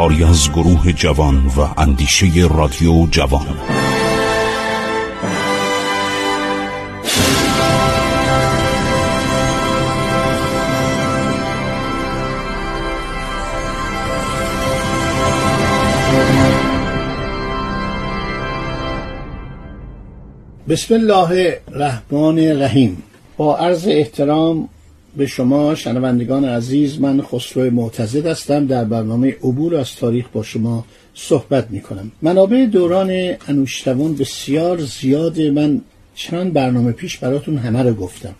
کاری از گروه جوان و اندیشه رادیو جوان. بسم الله الرحمن الرحیم. با عرض احترام به شما شنوندگان عزیز من خسرو معتزد هستم. در برنامه عبور از تاریخ با شما صحبت می کنم منابع دوران انوشتوان بسیار زیاده من چند برنامه پیش براتون همه رو گفتم.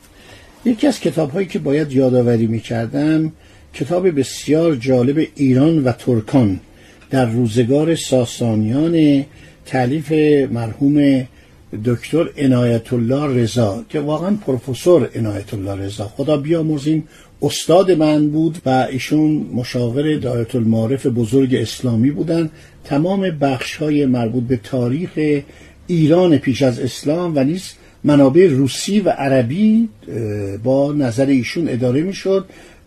یکی از کتاب هایی که باید یادآوری می کردم کتاب بسیار جالب ایران و ترکان در روزگار ساسانیان تعلیف مرحوم دکتر عنایت الله رضا که واقعا پروفسور عنایت الله رضا. خدا بیامرزیم استاد من بود و ایشون مشاور دایت المعارف بزرگ اسلامی بودن. تمام بخش های مربوط به تاریخ ایران پیش از اسلام و نیز منابع روسی و عربی با نظر ایشون اداره می‌شد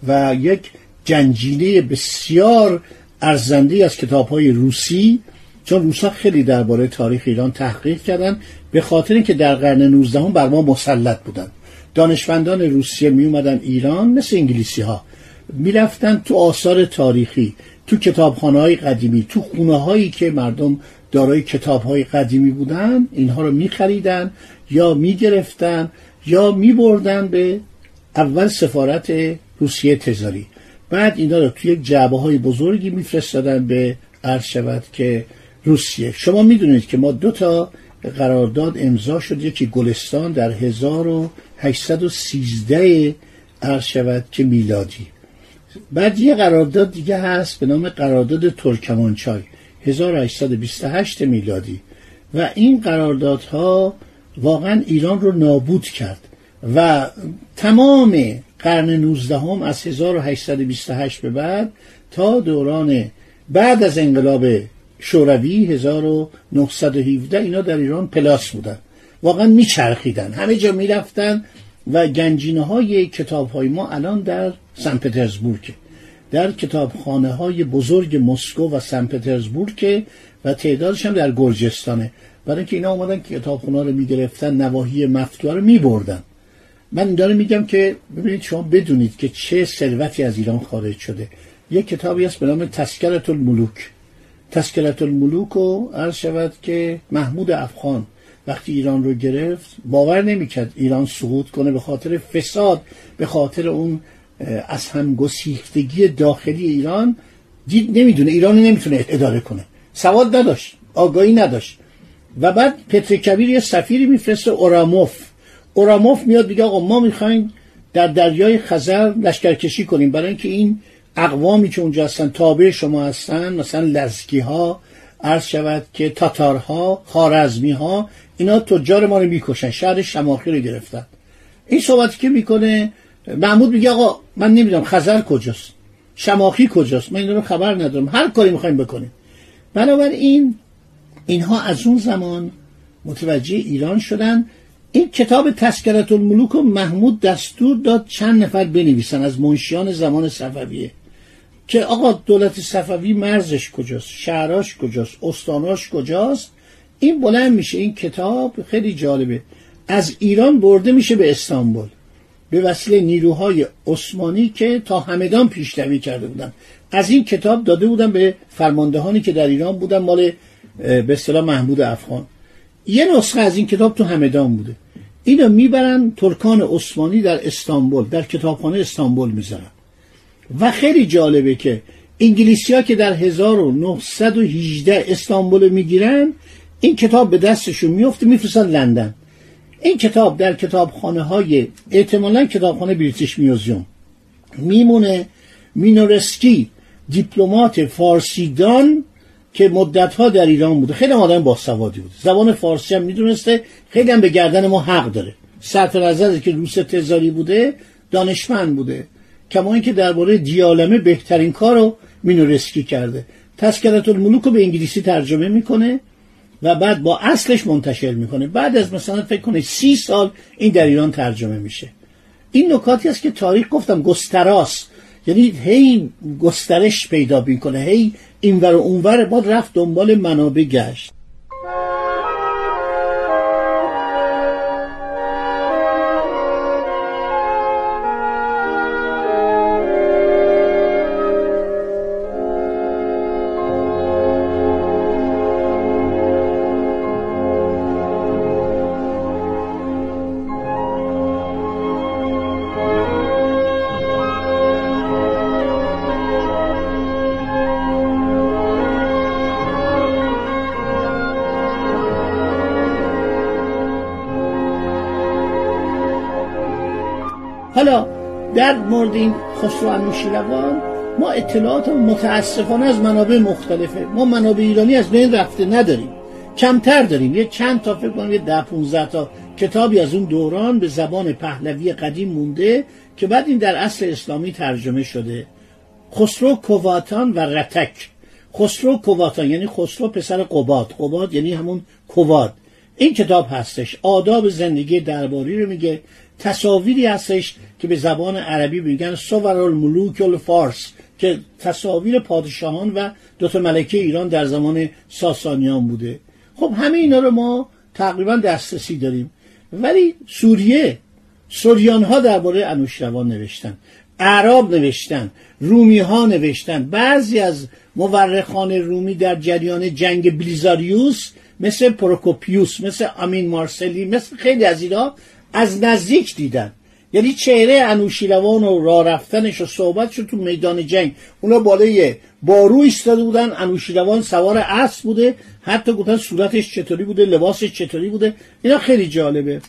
و یک جنجینه بسیار ارزنده از کتاب های روسی چون روسا خیلی درباره تاریخ ایران تحقیق کردن به خاطر اینکه در قرن 19 هم بر ما مسلط بودن. دانشمندان روسیه می اومدن ایران مثل انگلیسی ها می‌رفتن تو آثار تاریخی تو کتابخانه های قدیمی تو خونه هایی که مردم دارای کتاب های قدیمی بودن اینها رو می خریدن یا می گرفتن یا می بردن به اول سفارت روسیه تزاری. بعد اینا رو توی جعبه های بزرگی میفرستادن به عرض شود که روسیه. شما می‌دونید که ما دو تا قرارداد امضا شد. یکی گلستان در 1813 عرض شود که میلادی. بعد یه قرارداد دیگه هست به نام قرارداد ترکمانچای 1828 میلادی. و این قراردادها واقعا ایران رو نابود کرد و تمام قرن 19 هم از 1828 به بعد تا دوران بعد از انقلاب شوروی 1917 اینا در ایران پلاس بودن. واقعا میچرخیدن. همه جا می‌رفتن و گنجینه های کتاب های ما الان در سن پترزبورگ. در کتابخانه های بزرگ مسکو و سن پترزبورگ و تعدادش هم در گرجستانه. برای اینکه اینا اومدن کتابخونه رو می‌گرفتن نواحی مفتوح رو میبردن. من دارم میگم که ببینید شما بدونید که چه ثروتی از ایران خارج شده. یک کتابی هست به نام تسکرت الملوک. تسکرت الملوک رو عرض شود که محمود افغان وقتی ایران رو گرفت باور نمی‌کرد ایران سقوط کنه به خاطر فساد به خاطر اون از هم گسیختگی داخلی ایران. دید نمی‌دونه ایران نمی‌تونه اداره کنه. سواد نداشت آگاهی نداشت. و بعد پتر کبیر یه سفیری میفرسته اوراموف. اوراموف میاد میگه آقا ما می‌خوایم در دریای خزر لشکرکشی کنیم. برای اینکه این اقوامی که اونجا هستن تابع شما هستن مثلا لزکی ها عرض شود که تاتارها خارزمی ها اینا تجار ما رو می‌کشن شهر شماخی رو گرفتن. این صحبتی که می‌کنه محمود میگه آقا من نمی‌دونم خزر کجاست شماخی کجاست من این رو خبر ندارم هر کاری می‌خوایم بکنیم. بنابراین اینها از اون زمان متوجه ایران شدن. این کتاب تسکرت الملوک و محمود دستور داد چند نفر بنویسن از منشیان زمان صفویه. که آقا دولت صفوی مرزش کجاست؟ شهراش کجاست؟ استاناش کجاست؟ این بلند میشه این کتاب خیلی جالبه. از ایران برده میشه به استانبول. به وسیله نیروهای عثمانی که تا همدان پیشروی کرده بودن. از این کتاب داده بودن به فرماندهانی که در ایران بودن مال به اصطلاح محمود افغان. یه نسخه از این کتاب تو همدان بوده. اینو می‌برن ترکان عثمانی در استانبول در کتابخانه استانبول می‌ذارن. و خیلی جالبه که انگلیسی ها که در 1918 استانبول می‌گیرن این کتاب به دستشون میفته میفرستن لندن. این کتاب در کتابخانه های کتابخانه بریتیش میوزیوم میمونه مینورسکی دیپلمات فارسیدان که مدتها در ایران بوده. خیلی آدم باسوادی بود. زبان فارسی هم می‌دونسته. خیلی هم به گردن ما حق داره. صرف نظر که روس تزاری بوده دانشمند بوده. کما اینکه درباره دیالمه بهترین کار رو مینورسکی کرده. تذکرة الملوک رو به انگلیسی ترجمه می‌کنه و بعد با اصلش منتشر می‌کنه. بعد از مثلا فکر کنم سی سال این در ایران ترجمه میشه. این نکاتی است که تاریخ گفتم گستراست. یعنی هی گسترش پیدا می‌کنه. هی اینور و اونور با رفت دنبال منابع گشت. حالا در مورد این خسرو انوشیروان ما اطلاعات متاسفانه از منابع مختلفه. ما منابع ایرانی از بین رفته نداریم. کمتر داریم. یه چند تا فکر کنم یه ده 15 تا کتابی از اون دوران به زبان پهلوی قدیم مونده که بعد این در اصل اسلامی ترجمه شده. خسرو کواتان و رتک. خسرو کواتان یعنی خسرو پسر قباد. قباد یعنی همون کواد. این کتاب هستش. آداب زندگی درباری رو میگه. تصاویری هستش که به زبان عربی میگن سوور الملوک الفارس که تصاویر پادشاهان و دوتا ملکه ایران در زمان ساسانیان بوده. خب همه اینا رو ما تقریبا دسترسی داریم. ولی سوریه سوریان ها درباره انوشروان نوشتن اعراب نوشتن رومی ها نوشتن. بعضی از مورخان رومی در جریان جنگ بلیزاریوس مثل پروکوپیوس مثل امین مارسلی مثل خیلی از اینا از نزدیک دیدن. یعنی چهره انوشیروان و راه رفتنش و صحبتش تو میدان جنگ. اونا بالای بارو ایستاده بودن. انوشیروان سوار اسب بوده. حتی گفتن صورتش چطوری بوده لباسش چطوری بوده. اینا خیلی جالبه.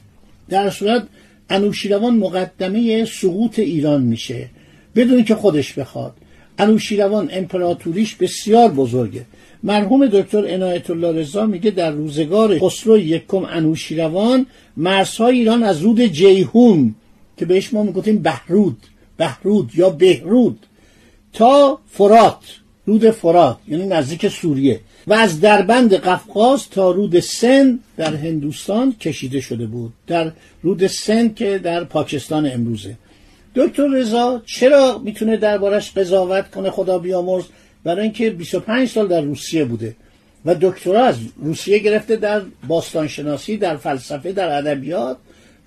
در صورت انوشیروان مقدمه سقوط ایران میشه. بدون که خودش بخواد. انوشیروان امپراتوریش بسیار بزرگه. مرحوم دکتر عنایت الله رضا میگه در روزگار خسرو یکم انوشیروان مرزهای ایران از رود جیهون که بهش ما می‌گفتیم بهرود بهرود یا بهرود تا فرات رود فرات یعنی نزدیک سوریه. و از دربند قفقاز تا رود سن در هندوستان کشیده شده بود. در رود سن که در پاکستان امروزه. دکتر رضا چرا می‌تونه دربارش قضاوت کنه خدا بیامرز؟ برای اینکه 25 سال در روسیه بوده و دکترا از روسیه گرفته در باستانشناسی در فلسفه در ادبیات.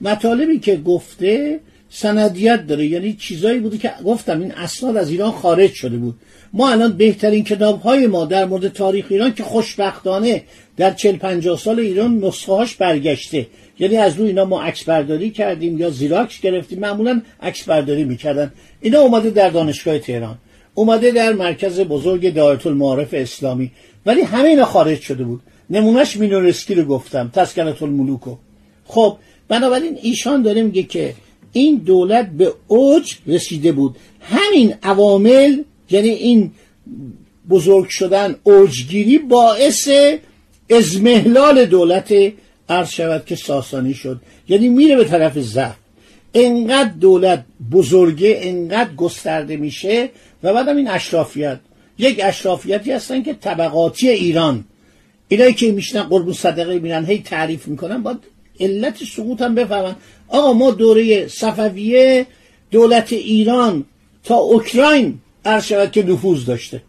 مطالبی که گفته سندیت داره یعنی چیزایی بوده که گفتم این اسناد از ایران خارج شده بود. ما الان بهترین کتاب های ما در مورد تاریخ ایران که خوشبختانه در 40 50 سال ایران نسخه هاش برگشته. یعنی از روی اینا ما عکس برداری کردیم یا زیراکس گرفتیم. معمولا عکس برداری می‌کردن. اینا اومده در دانشگاه تهران. اومده در مرکز بزرگ دایره المعارف اسلامی. ولی همه اینا خارج شده بود. نمونهش مینورسکی رو گفتم تسکنت الملوکو خب بنابراین ایشان داره میگه که این دولت به اوج رسیده بود. همین عوامل یعنی این بزرگ شدن اوجگیری باعث ازمهلال دولت عرض شود که ساسانی شد. یعنی میره به طرف ضعف انقدر دولت بزرگه انقدر گسترده میشه و بعدم این اشرافیت. یک اشرافیتی هستن که طبقاتی ایران. اینایی که میشنن قربون صدقه میرن هی تعریف می‌کنن باید علت سقوط هم بفهمن. آقا ما دوره صفویه دولت ایران تا اوکراین عرض که نفوذ داشته.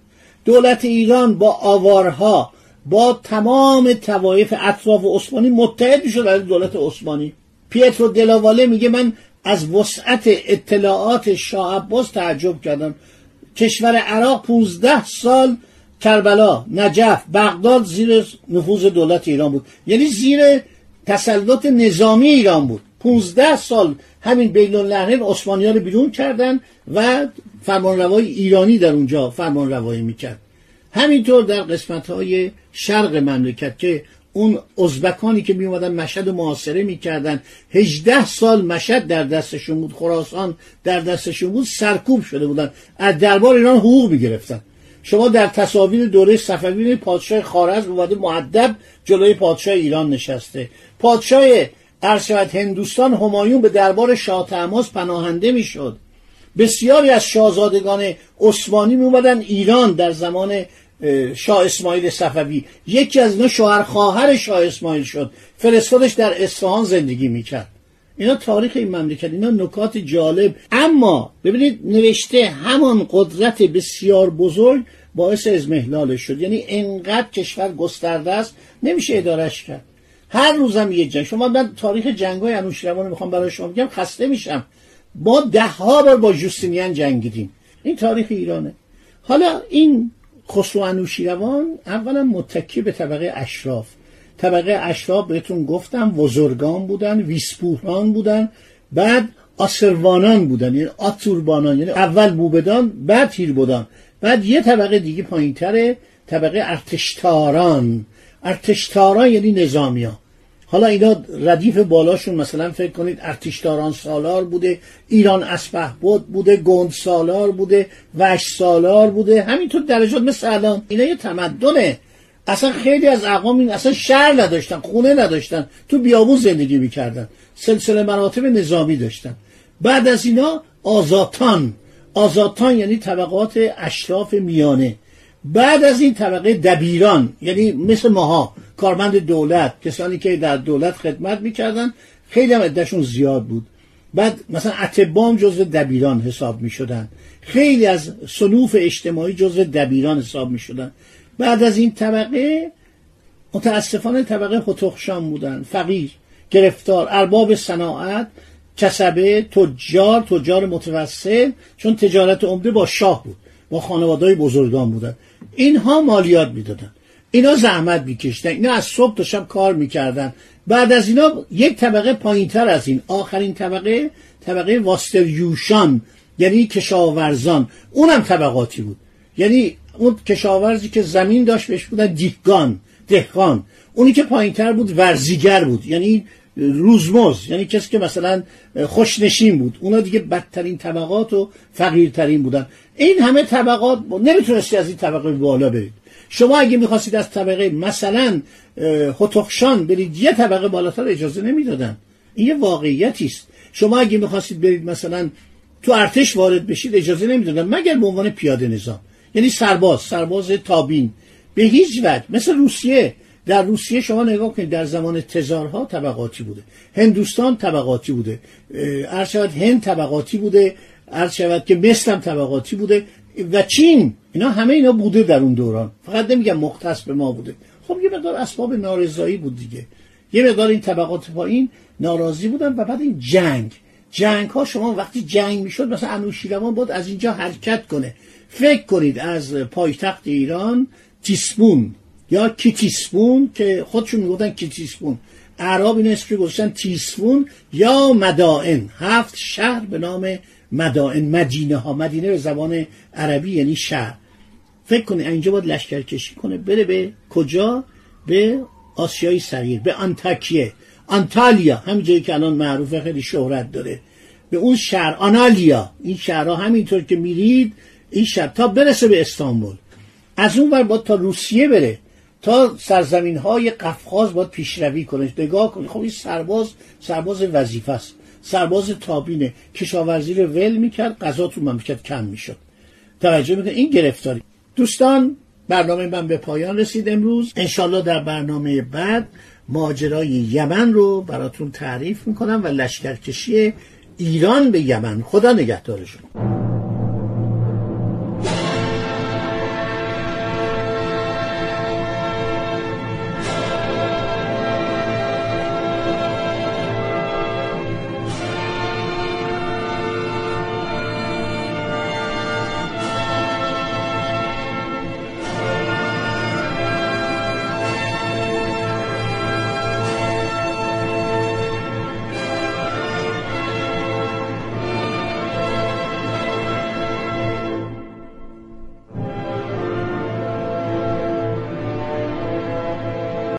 دولت ایران با آوارها با تمام توایف اطراف عثمانی متحد می‌شد از دولت عثمانی. پیترو دلاواله میگه من از وسعت اطلاعات شاه عباس تعجب کردم. کشور عراق 15 سال کربلا نجف بغداد زیر نفوذ دولت ایران بود. یعنی زیر تسلط نظامی ایران بود. 15 سال همین بین النهرین رو بیرون کردن و فرمانروای ایرانی در اونجا فرمان روایی می‌کرد. همینطور در قسمت های شرق مملکت که اون ازبکانی که می اومدن مشهد محاصره می‌کردن 18 سال مشهد در دستشون بود خراسان در دستشون بود سرکوب شده بودن. از دربار ایران حقوق می‌گرفتن. شما در تصاویر دوره صفوی پادشاه خارزم اومده معدب جلوی پادشاه ایران نشسته. پادشاه ارشد هندوستان همایون به دربار شاه تماس پناهنده می‌شد. بسیاری از شاهزادگان عثمانی می اومدن ایران در زمان شاه اسماعیل صفوی. یکی از اینا شوهر خواهر شاه اسماعیل شد. فرستادش در اصفهان زندگی می‌کرد. اینا تاریخ این مملکت اینا نکات جالب. اما ببینید نوشته همان قدرت بسیار بزرگ باعث ازمهلالش شد. یعنی انقدر کشور گسترده است نمیشه ادارش کرد. هر روزم یه جنگ. شما من تاریخ جنگ های انوشیروان رو می‌خوام برای شما بگم خسته میشم. ما ده ها بار با جوستینیان جنگیدیم. این تاریخ ایرانه. حالا این خسرو انوشیروان اولا متکی به طبقه اشراف. طبقه اشراف بهتون گفتم وزرگان بودن ویسپوران بودن بعد آسروانان بودن یعنی آتوربانان یعنی اول بوبدان بعد هیربودان بعد یه طبقه دیگه پایین تره طبقه ارتشتاران. ارتشتاران یعنی نظامیا حالا اینا ردیف بالاشون مثلا فکر کنید ارتشتاران سالار بوده ایران اسپه بود بوده گند سالار بوده وش سالار بوده همینطور درجات مثل الان. اینا یه تمدنه. اصلا خیلی از اقوام این اصلا شهر نداشتن خونه نداشتن تو بیابون زندگی می‌کردن سلسله مراتب نظامی داشتن. بعد از اینا آزاتان. آزاتان یعنی طبقات اشراف میانه. بعد از این طبقه دبیران یعنی مثل ماها. کارمند دولت کسانی که در دولت خدمت می‌کردن خیلی هم عدهشون زیاد بود. بعد مثلا اتبام جزو دبیران حساب می‌شدن. خیلی از صنوف اجتماعی جزو دبیران حساب می‌شدن. بعد از این طبقه متاسفانه طبقه خطخشان بودن. فقیر گرفتار ارباب صناعت کسبه تجار تجار متوسط چون تجارت عمده با شاه بود. با خانواده بزرگان بودن. اینها مالیات می‌دادن. اینا زحمت میکشتن. اینا از صبح تا شب کار می‌کردن. بعد از اینا یک طبقه پایینتر از این. آخرین طبقه طبقه واستریوشان یعنی کشاورزان. اونم طبقاتی بود. یعنی اون کشاورزی که زمین داشت بهش بودن دیگان دهقان. اونی که پایینتر بود ورزیگر بود. یعنی روزمز یعنی کسی که مثلا خوشنشین بود. اونا دیگه بدترین طبقات و فقیرترین بودن. این همه طبقات نمی‌تونستی از این طبقه بالا برید. شما اگه می‌خواستید از طبقه مثلا هتخشان برید یه طبقه بالاتر اجازه نمی‌دادن. این یه واقعیتی است. شما اگه می‌خواستید برید مثلا تو ارتش وارد بشید اجازه نمی‌دادن. مگر به عنوان پیاده نظام. یعنی سرباز سرباز تابین. به هیچ وجه. مثل روسیه. در روسیه شما نگاه کنید در زمان تزارها طبقاتی بوده. هندوستان طبقاتی بوده. عرض شود هند طبقاتی بوده. عرض شود که هم طبقاتی بوده و چین اینا همه اینا بوده در اون دوران. فقط نمیگم مختص به ما بوده. خب یه مقدار اسباب نارضایی بود دیگه. یه مقدار این طبقات پایین ناراضی بودن و بعد این جنگ. جنگ ها شما وقتی جنگ می‌شد مثلا انوشیروان بود از اینجا حرکت کنه. فکر کنید از پایتخت ایران تیسپون یا کیتیسپون که خودشون می‌گفتن کیتیسپون. اعراب این اسم گذاشتن تیسفون یا مدائن. هفت شهر به نام مدائن مدینه ها مدینه به زبان عربی یعنی شهر. فکر کنه اینجا باید لشکر کشی کنه. بره به کجا؟ به آسیای صغیر به آنتاکیه آنتالیا همین جایی که الان معروفه خیلی شهرت داره. به اون شهر آنالیا. این شهرها همینطور که میرید این شهر تا برسه به استانبول. از اون ور باید تا روسیه بره. تا سرزمین های قفقاز باید پیشروی کنه. نگاه کنه خب این سرباز سرباز وظیفه است سرباز تابینه. کشاورزی رو ول می‌کرد غذا تو مملکت کم می‌شد. توجه می‌کنه این گرفتاری. دوستان برنامه من به پایان رسید امروز. انشالله در برنامه بعد ماجرای یمن رو براتون تعریف می‌کنم و لشکرکشی ایران به یمن. خدا نگهدارشون.